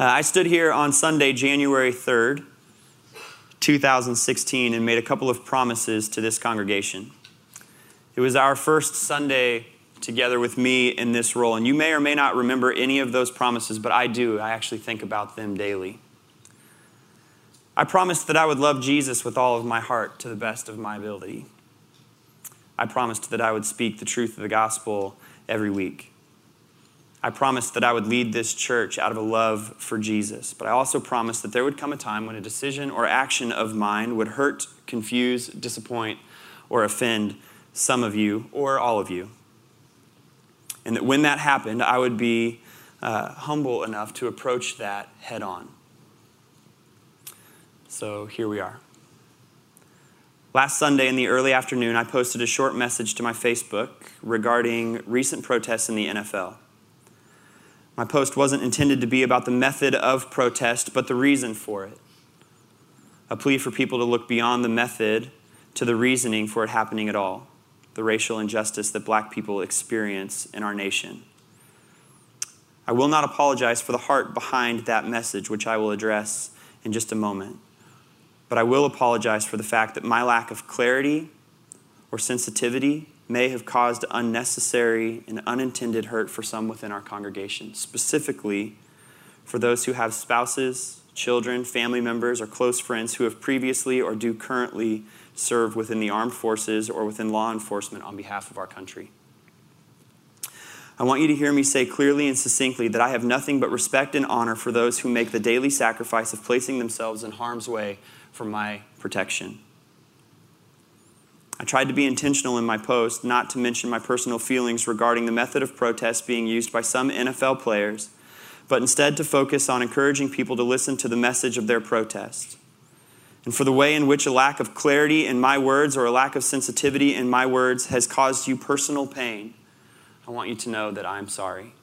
Uh, I stood here on Sunday, January 3rd, 2016, and made a couple of promises to this congregation. It was our first Sunday together with me in this role, and you may or may not remember any of those promises, but I do. I actually think about them daily. I promised that I would love Jesus with all of my heart to the best of my ability. I promised that I would speak the truth of the gospel every week. I promised that I would lead this church out of a love for Jesus, but I also promised that there would come a time when a decision or action of mine would hurt, confuse, disappoint, or offend some of you or all of you. And that when that happened, I would be uh, humble enough to approach that head on. So here we are. Last Sunday in the early afternoon, I posted a short message to my Facebook regarding recent protests in the NFL. My post wasn't intended to be about the method of protest, but the reason for it. A plea for people to look beyond the method to the reasoning for it happening at all, the racial injustice that black people experience in our nation. I will not apologize for the heart behind that message, which I will address in just a moment. But I will apologize for the fact that my lack of clarity or sensitivity may have caused unnecessary and unintended hurt for some within our congregation, specifically for those who have spouses, children, family members, or close friends who have previously or do currently serve within the armed forces or within law enforcement on behalf of our country. I want you to hear me say clearly and succinctly that I have nothing but respect and honor for those who make the daily sacrifice of placing themselves in harm's way for my protection. I tried to be intentional in my post, not to mention my personal feelings regarding the method of protest being used by some NFL players, but instead to focus on encouraging people to listen to the message of their protest. And for the way in which a lack of clarity in my words or a lack of sensitivity in my words has caused you personal pain, I want you to know that I'm sorry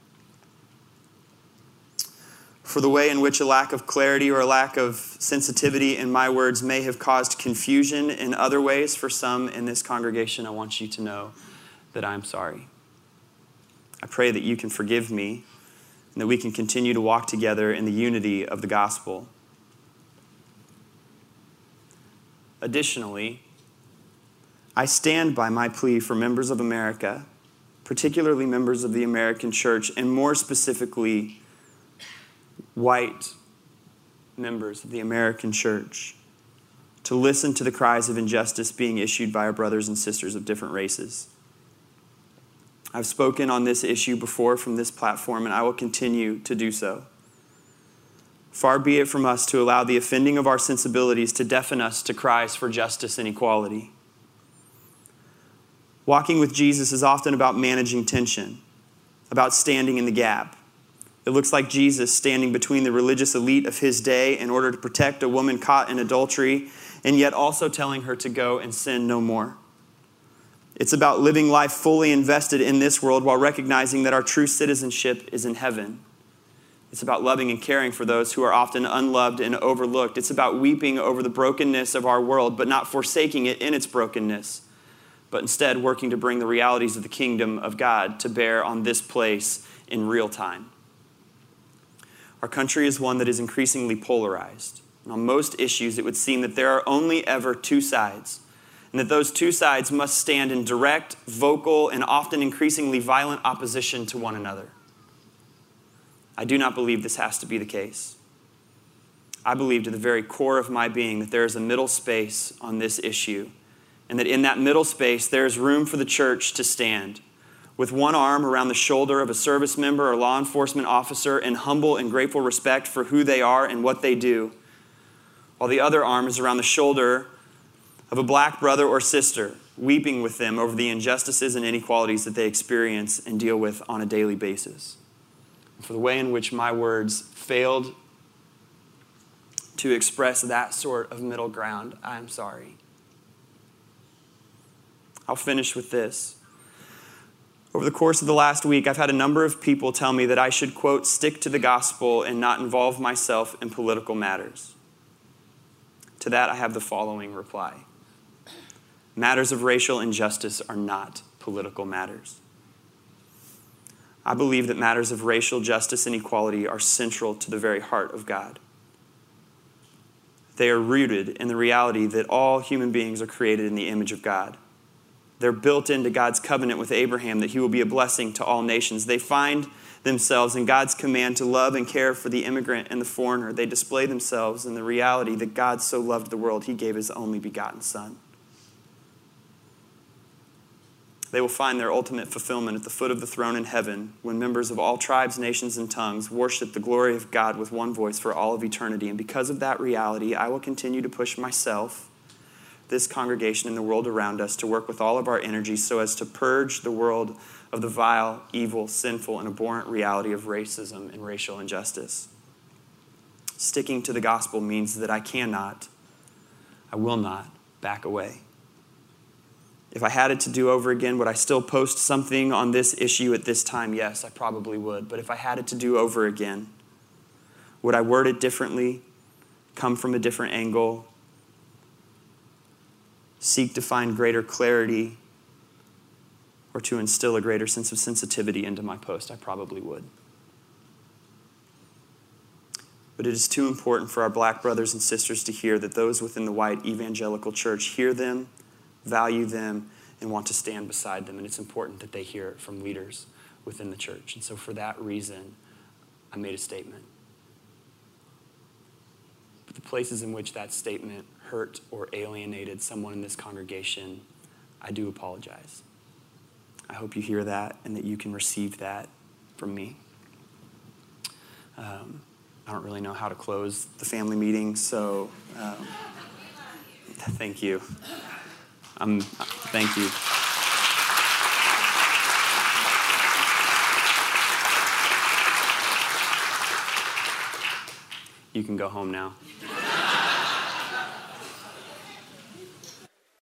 for the way in which a lack of clarity or a lack of sensitivity in my words may have caused confusion in other ways for some in this congregation, I want you to know that I'm sorry. I pray that you can forgive me and that we can continue to walk together in the unity of the gospel. Additionally, I stand by my plea for members of America, particularly members of the American church, and more specifically, white members of the American church to listen to the cries of injustice being issued by our brothers and sisters of different races. I've spoken on this issue before from this platform, and I will continue to do so. Far be it from us to allow the offending of our sensibilities to deafen us to cries for justice and equality. Walking with Jesus is often about managing tension, about standing in the gap. It looks like Jesus standing between the religious elite of his day in order to protect a woman caught in adultery, and yet also telling her to go and sin no more. It's about living life fully invested in this world while recognizing that our true citizenship is in heaven. It's about loving and caring for those who are often unloved and overlooked. It's about weeping over the brokenness of our world, but not forsaking it in its brokenness, but instead working to bring the realities of the kingdom of God to bear on this place in real time. Our country is one that is increasingly polarized. And on most issues, it would seem that there are only ever two sides, and that those two sides must stand in direct, vocal, and often increasingly violent opposition to one another. I do not believe this has to be the case. I believe to the very core of my being that there is a middle space on this issue, and that in that middle space there is room for the church to stand with one arm around the shoulder of a service member or law enforcement officer in humble and grateful respect for who they are and what they do, while the other arm is around the shoulder of a black brother or sister, weeping with them over the injustices and inequalities that they experience and deal with on a daily basis. For the way in which my words failed to express that sort of middle ground, I'm sorry. I'll finish with this. Over the course of the last week, I've had a number of people tell me that I should, quote, stick to the gospel and not involve myself in political matters. To that, I have the following reply Matters of racial injustice are not political matters. I believe that matters of racial justice and equality are central to the very heart of God. They are rooted in the reality that all human beings are created in the image of God. They're built into God's covenant with Abraham that he will be a blessing to all nations. They find themselves in God's command to love and care for the immigrant and the foreigner. They display themselves in the reality that God so loved the world, he gave his only begotten Son. They will find their ultimate fulfillment at the foot of the throne in heaven when members of all tribes, nations, and tongues worship the glory of God with one voice for all of eternity. And because of that reality, I will continue to push myself, this congregation, and the world around us to work with all of our energy so as to purge the world of the vile, evil, sinful, and abhorrent reality of racism and racial injustice. Sticking to the gospel means that I cannot, I will not back away. If I had it to do over again, would I still post something on this issue at this time? Yes, I probably would. But if I had it to do over again, would I word it differently, come from a different angle, seek to find greater clarity, or to instill a greater sense of sensitivity into my post? I probably would. But it is too important for our black brothers and sisters to hear that those within the white evangelical church hear them value them, and want to stand beside them. And it's important that they hear it from leaders within the church. And so, for that reason, I made a statement. But the places in which that statement hurt or alienated someone in this congregation, I do apologize. I hope you hear that and that you can receive that from me. Um, I don't really know how to close the family meeting, so um, thank you. Um, thank you. You can go home now.